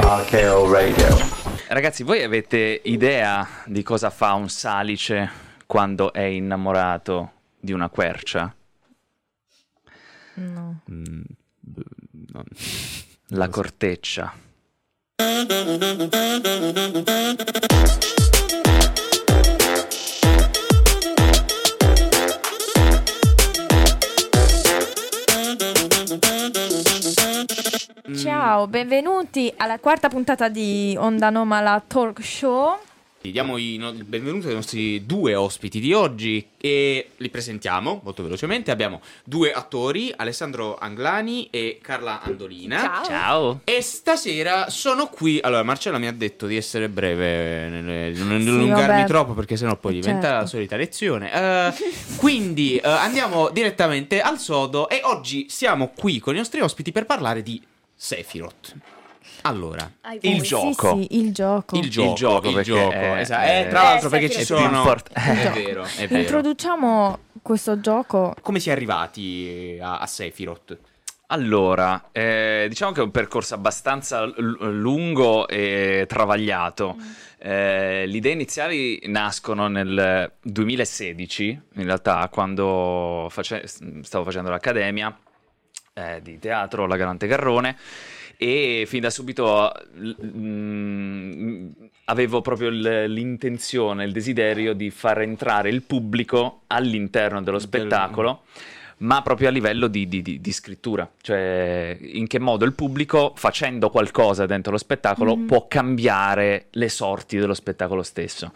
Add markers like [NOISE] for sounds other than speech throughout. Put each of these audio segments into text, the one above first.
RKO Radio. Ragazzi, voi avete idea di cosa fa un salice quando è innamorato di una quercia? No. Mm, no. La corteccia. Ciao, benvenuti alla quarta puntata di Onda Anomala Talk Show. Diamo il benvenuto ai nostri due ospiti di oggi e li presentiamo molto velocemente. Abbiamo due attori, Alessandro Anglani e Carla Andolina. Ciao. Ciao. E stasera sono qui. Allora, Marcella mi ha detto di essere breve, non Sì, allungarmi vabbè. troppo perché sennò poi diventa Certo. la solita lezione. Eh, quindi eh, andiamo direttamente al sodo e oggi siamo qui con i nostri ospiti per parlare di Sephiroth. Allora, Il gioco. Sì, sì, il gioco. il gioco, gioco, il gioco, è- esatto. è- Eh, tra l'altro Eh, perché ci sono... Import- [LAUGHS] È vero, è vero. Introduciamo questo gioco. Come si è arrivati a, a Sephiroth? Allora, eh, diciamo che è un percorso abbastanza l- lungo e travagliato. Eh, le idee iniziali nascono nel 2016, in realtà, quando face- stavo facendo l'accademia eh, di teatro alla Galante Garrone e fin da subito l- mm, avevo proprio l- l'intenzione, il desiderio di far entrare il pubblico all'interno dello Del- spettacolo ma proprio a livello di, di- di- di scrittura, cioè in che modo il pubblico, facendo qualcosa dentro lo spettacolo, Mhm. può cambiare le sorti dello spettacolo stesso.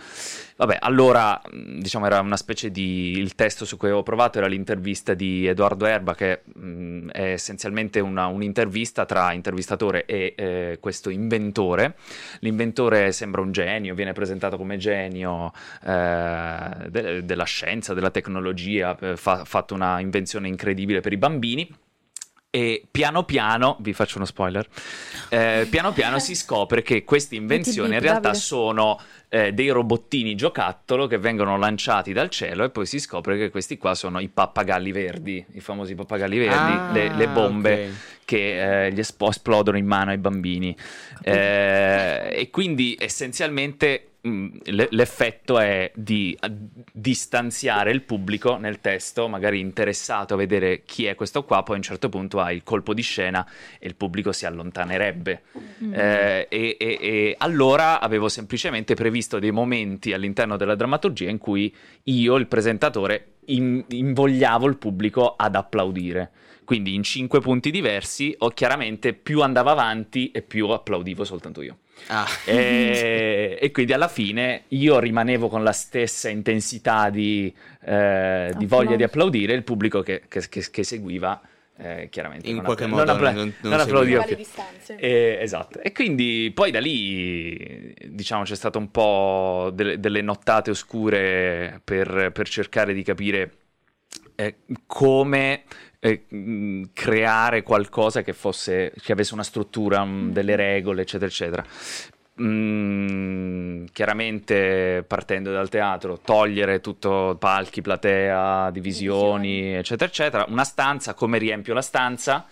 Vabbè, allora, mh, diciamo, era una specie di... il testo su cui avevo provato era l'intervista di Edoardo Erba, che mh, è essenzialmente una- un'intervista tra intervistatore e eh, questo inventore. L'inventore sembra un genio, viene presentato come genio eh, de- della scienza, della tecnologia, eh, fa- ha fatto una invenzione incredibile per i bambini. E piano piano, vi faccio uno spoiler, eh, piano piano si scopre che queste [LAUGHS] invenzioni in realtà sono eh, dei robottini giocattolo che vengono lanciati dal cielo e poi si scopre che questi qua sono i pappagalli verdi, i famosi pappagalli verdi, Ah, le, le bombe ok. che eh, gli espo- esplodono in mano ai bambini. Eh, e quindi essenzialmente le- l'effetto è di distanziare il pubblico nel testo, magari interessato a vedere chi è questo qua, poi a un certo punto ha il colpo di scena e il pubblico si allontanerebbe. Mm. Eh, e, e- e allora avevo semplicemente previsto dei momenti all'interno della drammaturgia in cui io, il presentatore, in- invogliavo il pubblico ad applaudire. Quindi in cinque punti diversi, o chiaramente più andava avanti e più applaudivo soltanto io. Ah. E, [LAUGHS] e quindi alla fine io rimanevo con la stessa intensità di, eh, di voglia di applaudire, il pubblico che, che- che- che seguiva eh, chiaramente In non qualche appla- modo non, appla- non- non non applaudiva più. distanze. Eh, esatto, e quindi poi da lì diciamo c'è stato un po' delle, delle nottate oscure per, per cercare di capire eh, come eh, creare qualcosa che fosse che avesse una struttura, mh, delle regole, eccetera, eccetera. Mm, chiaramente partendo dal teatro, togliere tutto palchi, platea, divisioni, eccetera, eccetera. Una stanza, come riempio la stanza?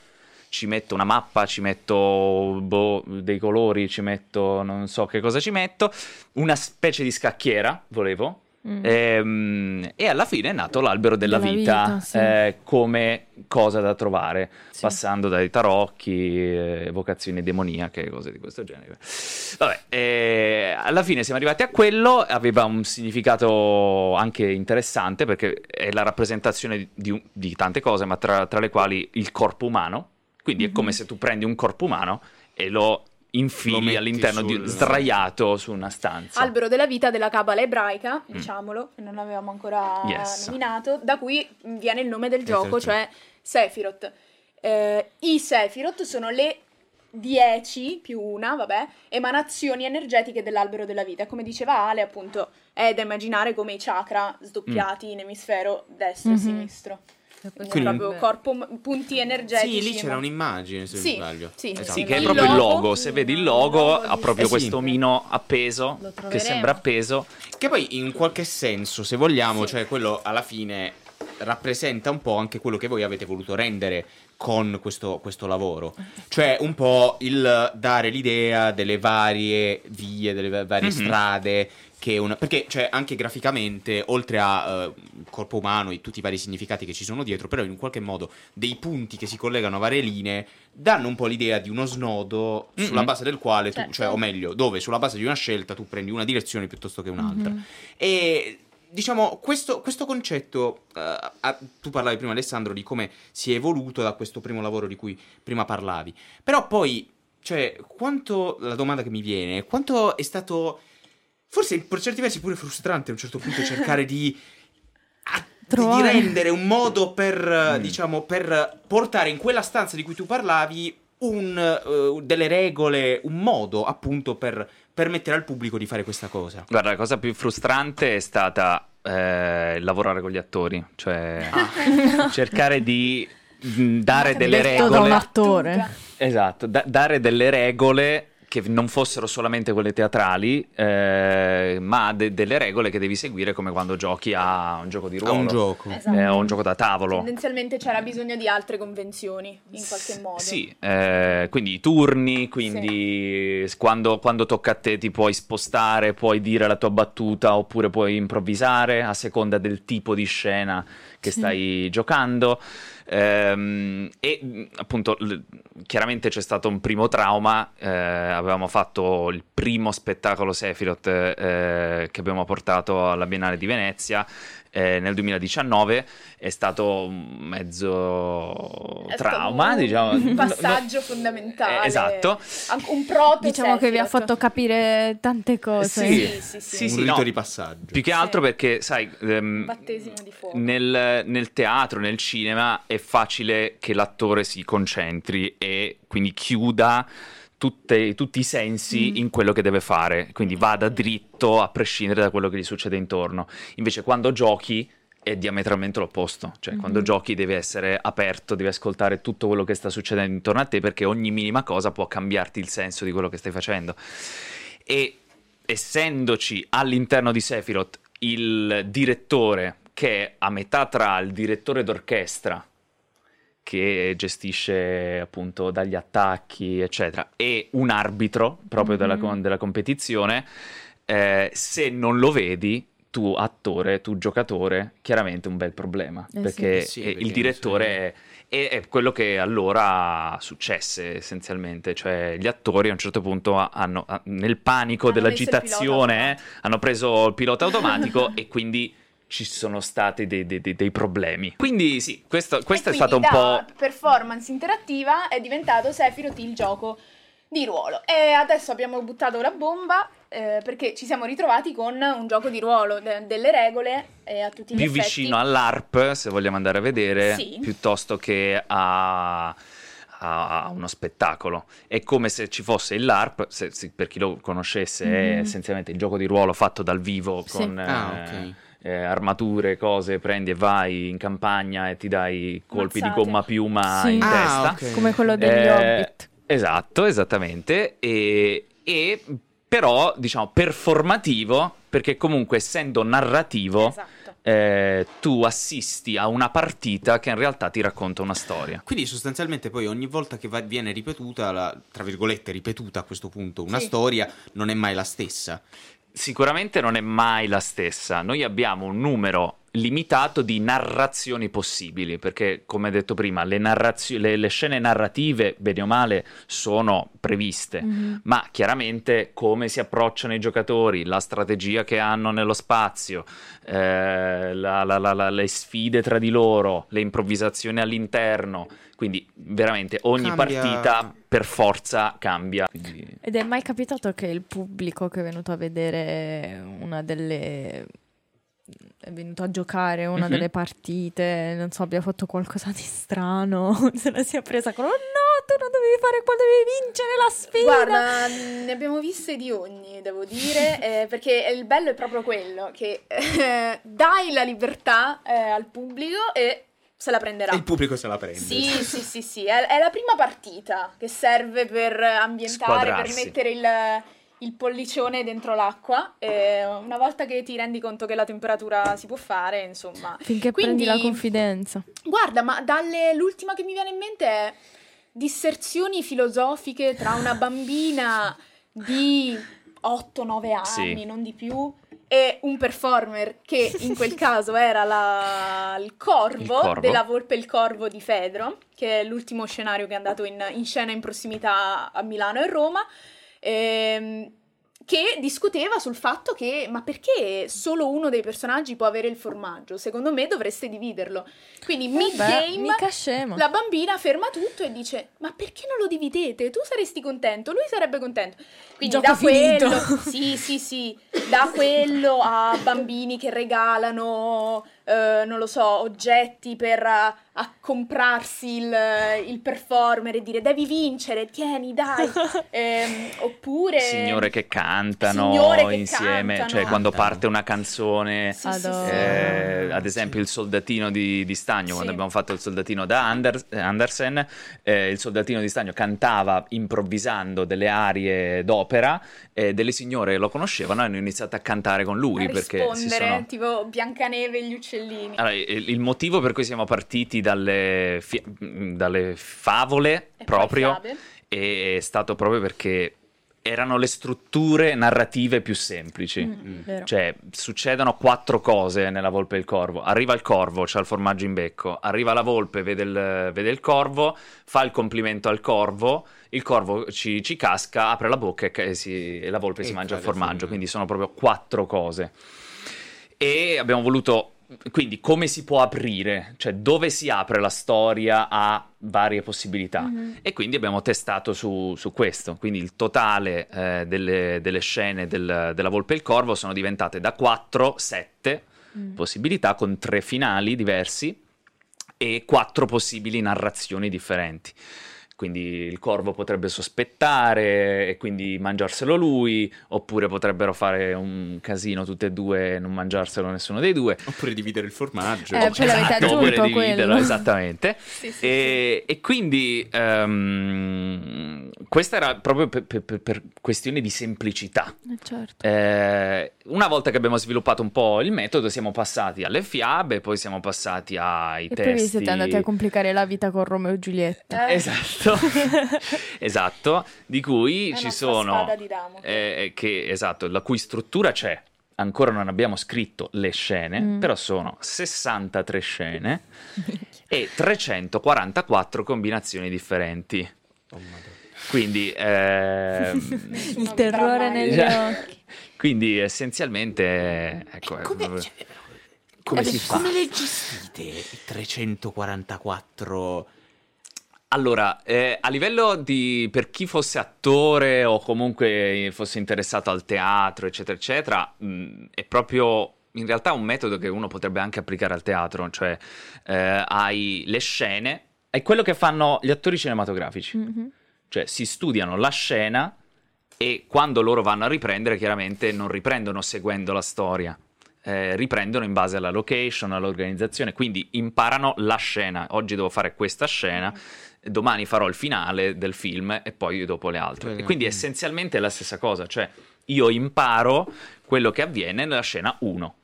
Ci metto una mappa, ci metto boh, dei colori, ci metto non so che cosa ci metto, una specie di scacchiera, volevo, Mm. Ehm, e alla fine è nato l'albero della, Della vita, vita, sì. eh, come cosa da trovare, Sì. passando dai tarocchi, eh, evocazioni demoniache, cose di questo genere. Vabbè, eh, alla fine siamo arrivati a quello, aveva un significato anche interessante perché è la rappresentazione di, un- di tante cose, ma tra, tra le quali il corpo umano. Quindi è come Mhm. se tu prendi un corpo umano e Lo infili all'interno di sul- sdraiato su una stanza. Albero della vita della cabala ebraica, diciamolo, che non avevamo ancora Mm. Yes. nominato, da cui viene il nome del gioco, certo. cioè Sephiroth. Eh, I Sephiroth sono le 10 più una, vabbè, emanazioni energetiche dell'albero della vita. Come diceva Ale, appunto, è da immaginare come i chakra sdoppiati in emisfero destro e Mhm. sinistro. Quindi, proprio corpo, punti energetici. Sì, lì c'era un'immagine, se Sì, non sbaglio. sì. Esatto. Sì, che è proprio il logo. Se vedi il logo, ha proprio Eh sì. questo omino appeso, che sembra appeso. Che poi in qualche senso, se vogliamo, Sì. cioè quello alla fine rappresenta un po' anche quello che voi avete voluto rendere con questo, questo lavoro. Cioè un po' il dare l'idea delle varie vie, delle va- varie Mhm. strade. Che una, perché cioè, anche graficamente, oltre a eh, corpo umano e tutti i vari significati che ci sono dietro, però in un qualche modo dei punti che si collegano a varie linee danno un po' l'idea di uno snodo sulla Mhm. base del quale tu, Certo. cioè, o meglio, dove sulla base di una scelta tu prendi una direzione piuttosto che un'altra. Mhm. E diciamo, questo, questo concetto, eh, ah, tu parlavi prima Alessandro di come si è evoluto da questo primo lavoro di cui prima parlavi, però poi, cioè, quanto, la domanda che mi viene, quanto è stato, forse per certi versi pure frustrante a un certo punto cercare [LAUGHS] di... a- di rendere un modo per, Mm. diciamo, per portare in quella stanza di cui tu parlavi un, eh, delle regole, un modo appunto per permettere al pubblico di fare questa cosa. Guarda, la cosa più frustrante è stata eh, lavorare con gli attori, cioè Ah. [LAUGHS] cercare di mh, dare delle Detto da un regole. attore. Esatto, da- dare delle regole che non fossero solamente quelle teatrali, eh, ma de- delle regole che devi seguire come quando giochi a un gioco di A ruolo. un gioco. Esatto. eh, o un gioco da tavolo. Tendenzialmente c'era bisogno di altre convenzioni, in qualche modo. Sì, eh, quindi i turni, quindi s- quando, quando tocca a te ti puoi spostare, puoi dire la tua battuta oppure puoi improvvisare a seconda del tipo di scena che Sì. stai giocando. Ehm, e appunto l- chiaramente c'è stato un primo trauma, eh, avevamo fatto il primo spettacolo Sephiroth eh, che abbiamo portato alla Biennale di Venezia eh, nel 2019, è stato un mezzo È stato trauma, un- diciamo. [LAUGHS] Un passaggio no- fondamentale. Eh, esatto. Un proto Diciamo che vi ha fatto capire tante cose. Sì. Sì, sì, sì. Sì, un rito no. di passaggio. Più che altro perché, sai, ehm, Battesimo di fuoco. nel, nel teatro, nel cinema è facile che l'attore si concentri e quindi chiuda tutte- tutti i sensi Mm. in quello che deve fare, quindi vada dritto a prescindere da quello che gli succede intorno. Invece quando giochi è diametralmente l'opposto, cioè quando Mhm. giochi devi essere aperto, devi ascoltare tutto quello che sta succedendo intorno a te perché ogni minima cosa può cambiarti il senso di quello che stai facendo. E essendoci all'interno di Sephiroth il direttore che è a metà tra il direttore d'orchestra che gestisce appunto dagli attacchi eccetera e un arbitro proprio della, Mhm. con- della competizione eh, se non lo vedi tu attore, tu giocatore, chiaramente un bel problema, Eh sì. perché, Eh sì, eh, perché il direttore è, è- è quello che allora successe essenzialmente, cioè gli attori a un certo punto ha- hanno, ha- nel panico Hanno dell'agitazione, eh, hanno preso il pilota automatico [LAUGHS] e quindi ci sono stati dei, dei- dei- dei problemi. Quindi sì, questo, questo E è stato un po'... performance interattiva è diventato Sephiroth il gioco di ruolo. E adesso abbiamo buttato la bomba eh, perché ci siamo ritrovati con un gioco di ruolo, de- delle regole e a tutti gli più effetti. vicino all'ARP, se vogliamo andare a vedere, Sì. piuttosto che a, a- uno spettacolo. È come se ci fosse il LARP, se- se- per chi lo conoscesse, è Mhm. essenzialmente il gioco di ruolo fatto dal vivo Sì. con Ah, eh, ok. Eh, armature, cose, prendi e vai in campagna e ti dai colpi Mazzate. di gomma piuma Sì. in Ah, testa. ok. Come quello degli Eh, Hobbit. Esatto, esattamente. E, e però, diciamo, performativo, perché comunque essendo narrativo, Esatto. eh, tu assisti a una partita che in realtà ti racconta una storia. Quindi sostanzialmente poi ogni volta che va- viene ripetuta, la, tra virgolette ripetuta a questo punto, una Sì. storia non è mai la stessa. Sicuramente non è mai la stessa. Noi abbiamo un numero limitato di narrazioni possibili, perché come detto prima, le, narrazio- le- le scene narrative, bene o male, sono previste. Mhm. ma chiaramente come si approcciano i giocatori, la strategia che hanno nello spazio, eh, la- la- la- la- le sfide tra di loro, le improvvisazioni all'interno, quindi veramente ogni Cambia- partita per forza cambia. Quindi- Ed è mai capitato che il pubblico che è venuto a vedere una delle... è venuto a giocare una Mhm. delle partite, non so, abbia fatto qualcosa di strano, [LAUGHS] se la sia presa con... Oh no, tu non dovevi fare qua, dovevi vincere la sfida! Guarda, ne abbiamo viste di ogni, devo dire, [LAUGHS] eh, perché il bello è proprio quello, che eh, dai la libertà eh, al pubblico e se la prenderà. E il pubblico se la prende. Sì, sì, sì, sì, è, è la prima partita che serve per ambientare, per mettere il, il pollicione dentro l'acqua. E una volta che ti rendi conto che la temperatura si può fare, insomma. Finché Quindi- prendi la confidenza. Guarda, ma dalle, l'ultima che mi viene in mente è disserzioni filosofiche tra una bambina di 8-9 anni, Sì. non di più, e un performer che in quel [LAUGHS] caso era la- il, corvo Il corvo. della Volpe il Corvo di Fedro, che è l'ultimo scenario che è andato in, in scena in prossimità a Milano e Roma. Ehm, che discuteva sul fatto che ma perché solo uno dei personaggi può avere il formaggio? Secondo me dovreste dividerlo. Quindi mid Vabbè, game mica scemo. la bambina ferma tutto e dice: Ma perché non lo dividete? Tu saresti contento, lui sarebbe contento. Quindi Gioco da finito. quello, [LAUGHS] sì, sì, sì, da quello a bambini che regalano, eh, non lo so, oggetti per a, comprarsi il, il performer e dire devi vincere, tieni, dai. [LAUGHS] Ehm, oppure Signore che cantano Signore che insieme, cantano. cioè quando parte una canzone, Sì, sì, eh, ad Sì. esempio il soldatino di, di Stagno, quando abbiamo fatto il soldatino da Anders- eh, Andersen, eh, il soldatino di Stagno cantava improvvisando delle arie d'opera, e delle signore lo conoscevano e hanno iniziato a cantare con lui a perché si rispondere, sono... tipo Biancaneve e gli uccellini. Allora, il il motivo per cui siamo partiti dalle, fi- dalle favole E proprio fiabe. è stato proprio perché erano le strutture narrative più semplici. Mm, vero. Cioè, succedono quattro cose nella volpe e il corvo. Arriva il corvo, c'ha il formaggio in becco. Arriva la volpe, vede il, vede il corvo, fa il complimento al corvo. Il corvo ci, ci casca, apre la bocca e, e si- e la volpe E si mangia il formaggio. Quindi sono proprio quattro cose. E abbiamo voluto. Quindi, come si può aprire? Cioè, dove si apre la storia a varie possibilità? Mhm. E quindi abbiamo testato su, su questo. Quindi il totale eh, delle, delle scene del- della Volpe e il Corvo sono diventate da 4, 7 Mm. possibilità con tre finali diversi e quattro possibili narrazioni differenti. Quindi il corvo potrebbe sospettare e quindi mangiarselo lui, oppure potrebbero fare un casino tutte e due e non mangiarselo nessuno dei due. Oppure dividere il formaggio. Eh, l'avete Esatto, oppure dividerlo, quello. esattamente. [LAUGHS] Sì, sì, sì. E, e quindi ehm, questa era proprio per, per- per- questione di semplicità. Eh, certo. Eh, una volta che abbiamo sviluppato un po' il metodo, siamo passati alle fiabe, poi siamo passati ai E poi vi testi. siete andati a complicare la vita con Romeo e Giulietta. Eh, Esatto, [LAUGHS] esatto, di cui È ci sono, Damocle. eh, che, esatto, la cui struttura c'è. Ancora non abbiamo scritto le scene, Mm. però sono 63 scene [LAUGHS] e 344 combinazioni differenti. Oh. Quindi, ehm, [LAUGHS] Il terrore negli occhi. quindi essenzialmente, ecco, Come, proprio- cioè, come eh, si fa? come le gestite i 344? Allora, eh, a livello di per chi fosse attore o comunque fosse interessato al teatro, eccetera, eccetera, mh, è proprio in realtà un metodo che uno potrebbe anche applicare al teatro, cioè eh, hai le scene, è quello che fanno gli attori cinematografici, Mhm. cioè si studiano la scena e quando loro vanno a riprendere, chiaramente non riprendono seguendo la storia. eh, riprendono in base alla location, all'organizzazione, quindi imparano la scena. Oggi devo fare questa scena, domani farò il finale del film e poi dopo le altre. Quelle- E quindi mm. essenzialmente è la stessa cosa, cioè io imparo quello che avviene nella scena 1,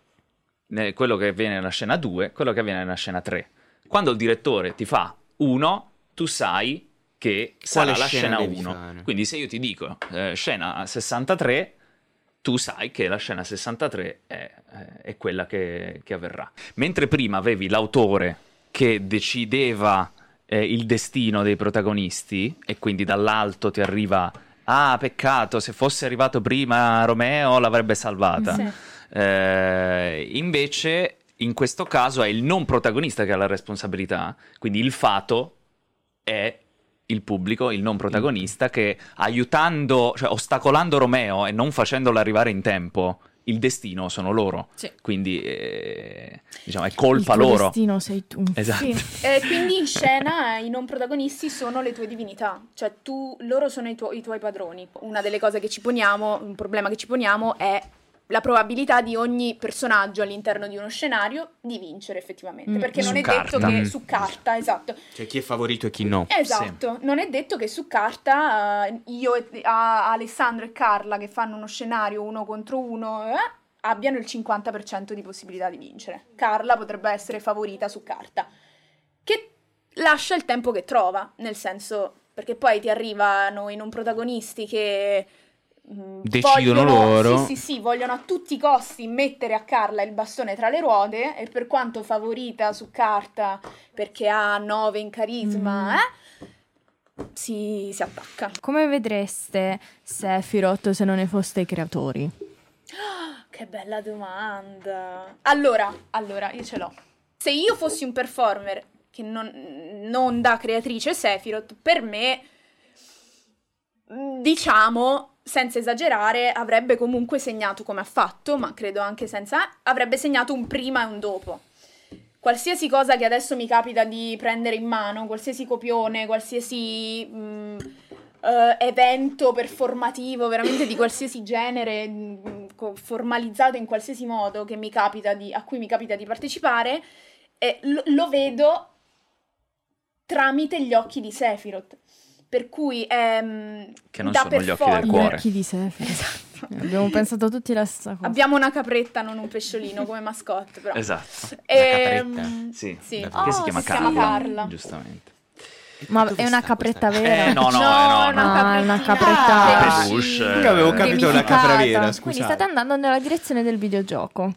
ne- quello che avviene nella scena 2, quello che avviene nella scena 3. Quando il direttore ti fa 1, tu sai che sarà la scena scena devi 1. fare? Quindi se io ti dico eh, scena 63, tu sai che la scena 63 è, è quella che, che avverrà. Mentre prima avevi l'autore che decideva eh, il destino dei protagonisti e quindi dall'alto ti arriva ah peccato se fosse arrivato prima Romeo l'avrebbe salvata. Sì. Eh, invece in questo caso è il non protagonista che ha la responsabilità, quindi il fato è il pubblico, il non protagonista, che aiutando, cioè ostacolando Romeo e non facendolo arrivare in tempo, il destino sono loro. Sì. Quindi eh, diciamo è colpa Il tuo loro. destino sei tu. Esatto. Sì, [LAUGHS] e quindi in scena i non protagonisti sono le tue divinità, cioè tu, loro sono i, tuoi- i tuoi padroni. Una delle cose che ci poniamo, un problema che ci poniamo è la probabilità di ogni personaggio all'interno di uno scenario di vincere effettivamente. Mm. Perché non Su è carta. detto che Mm. su carta, esatto. Cioè, chi è favorito e chi no. Esatto, non è detto che su carta eh, io e a- Alessandro e Carla che fanno uno scenario uno contro uno eh, abbiano il 50% di possibilità di vincere. Carla potrebbe essere favorita su carta, che lascia il tempo che trova, nel senso perché poi ti arrivano i non protagonisti che Decidono vogliono- loro. Sì, sì, sì, vogliono a tutti i costi mettere a Carla il bastone tra le ruote e per quanto favorita su carta perché ha 9 in carisma, Mm. eh, si, si attacca. Come vedreste Sephiroth se non ne foste i creatori? [GASPS] Che bella domanda. Allora, allora, io ce l'ho. Se io fossi un performer che non, non da creatrice Sephiroth, per me, mm, diciamo, senza esagerare, avrebbe comunque segnato come ha fatto, ma credo anche senza, avrebbe segnato un prima e un dopo. Qualsiasi cosa che adesso mi capita di prendere in mano, qualsiasi copione, qualsiasi mm, eh, evento performativo, veramente di qualsiasi genere, mm, co- formalizzato in qualsiasi modo di- a cui mi capita di partecipare, eh, lo, lo vedo tramite gli occhi di Sephiroth. Per cui ehm, Che non da sono gli occhi del performer- Gli cuore. occhi di [LAUGHS] Sephiroth. Abbiamo pensato tutti la stessa cosa. Abbiamo una capretta, non un pesciolino come mascotte, però. Esatto. Ehm, capretta? Sì. sì. Che si Oh, chiama si Carla. chiama Carla. Giustamente. Ma Dove è una capretta questa- vera? Eh, no, no, No, eh, no, una no. Ah, è una capretta Ah, Peluche, eh. Io avevo capito una capra vera, scusate. Quindi state andando nella direzione del videogioco.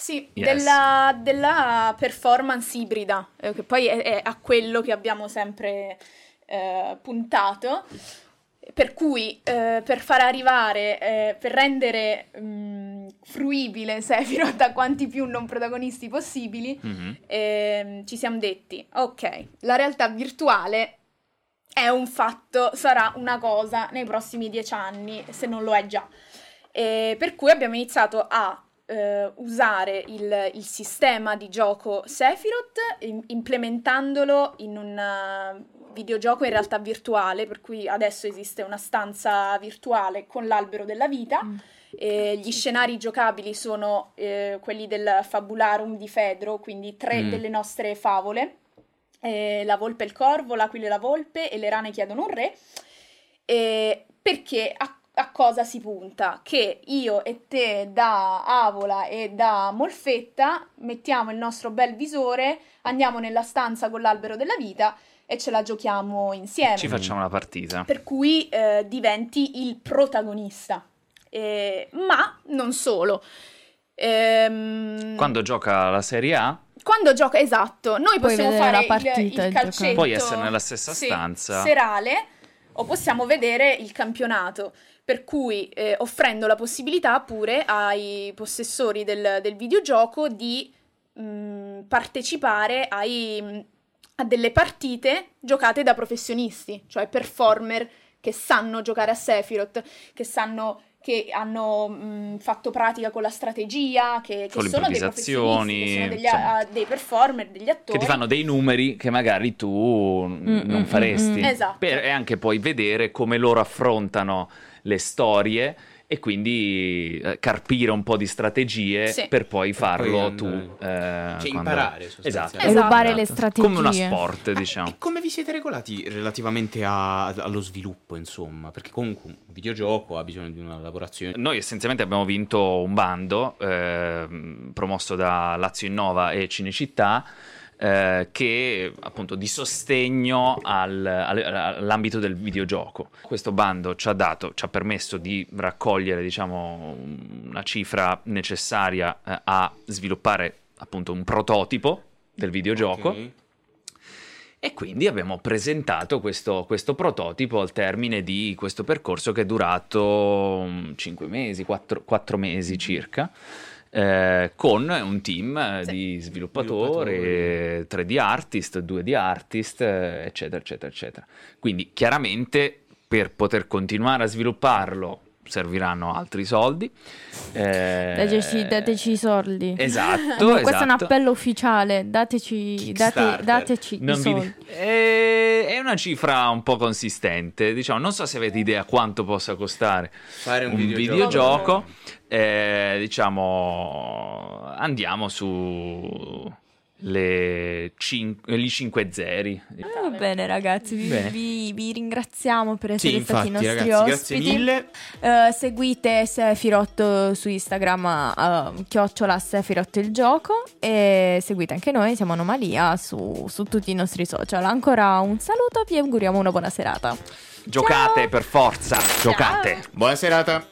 Sì, Yes. della, della performance ibrida, eh, che poi è, è a quello che abbiamo sempre eh, puntato. Per cui, eh, per far arrivare, eh, per rendere mm, fruibile Sephiroth a quanti più non protagonisti possibili, Mhm. ehm, ci siamo detti, ok, la realtà virtuale è un fatto, sarà una cosa nei prossimi dieci anni, se non lo è già. E per cui abbiamo iniziato a eh, usare il, il sistema di gioco Sephiroth, im- implementandolo in un videogioco in realtà virtuale, per cui adesso esiste una stanza virtuale con l'albero della vita. Mm. E gli scenari giocabili sono eh, quelli del Fabularum di Fedro, quindi tre Mm. delle nostre favole. Eh, la volpe e il corvo, l'aquila e la volpe e le rane chiedono un re. E perché a, a cosa si punta? Che io e te da Avola e da Molfetta mettiamo il nostro bel visore, andiamo nella stanza con l'albero della vita e ce la giochiamo insieme. Ci facciamo una partita. Per cui eh, diventi il protagonista. Eh, ma non solo. Ehm, Quando gioca la Serie A, quando gioca, esatto, noi Puoi possiamo fare la il- partita il, giocare. calcetto Puoi essere nella stessa sì, stanza. serale o possiamo vedere il campionato. Per cui eh, offrendo la possibilità pure ai possessori del, del videogioco di mh, partecipare ai, mh, a delle partite giocate da professionisti, cioè performer che sanno giocare a Sephiroth, che sanno che hanno mh, fatto pratica con la strategia, che, che sono dei professionisti, che sono degli, insomma. a- dei performer, degli attori. che ti fanno dei numeri che magari tu n- Mm, non mm, faresti. mm, mm. Esatto. Per- e anche poi vedere come loro affrontano le storie e quindi eh, carpire un po' di strategie Sì. per poi farlo poi tu. eh, Cioè, quando- imparare, Esatto. E Esatto. rubare le strategie. Come uno sport, diciamo. E come vi siete regolati relativamente a- allo sviluppo, insomma? Perché comunque un videogioco ha bisogno di una lavorazione. Noi essenzialmente abbiamo vinto un bando ehm, promosso da Lazio Innova e Cinecittà eh, che appunto di sostegno al- al- all'ambito del videogioco. Questo bando ci ha dato, ci ha permesso di raccogliere diciamo una cifra necessaria eh, a sviluppare appunto un prototipo del videogioco. Ok. E quindi abbiamo presentato questo, questo prototipo al termine di questo percorso che è durato 5 mesi, 4, mesi circa, eh, con un team eh, Sì. di sviluppatori, Sviluppatori. 3D artist, 2D artist, eh, eccetera, eccetera, eccetera. Quindi chiaramente per poter continuare a svilupparlo serviranno altri soldi. Eh, Dateci, dateci i soldi. Esatto, No, Questo è un esatto. appello ufficiale. Dateci, date, dateci Non i vi- soldi. Eh, è una cifra un po' consistente. Diciamo, non so se avete idea quanto possa costare Fare un, un videogioco. videogioco. Eh, diciamo, andiamo su le cin- gli 5 zeri. Ah, Va bene, ragazzi, vi, Bene. vi- vi ringraziamo per essere Sì, stati infatti, i nostri ragazzi, grazie ospiti. mille. Eh, seguite Sefirot su Instagram, uh, chiocciola Sefirot il gioco e seguite anche noi, siamo Anomalia su, su tutti i nostri social. Ancora un saluto, vi auguriamo una buona serata. Giocate Ciao. per forza, giocate. Buona serata.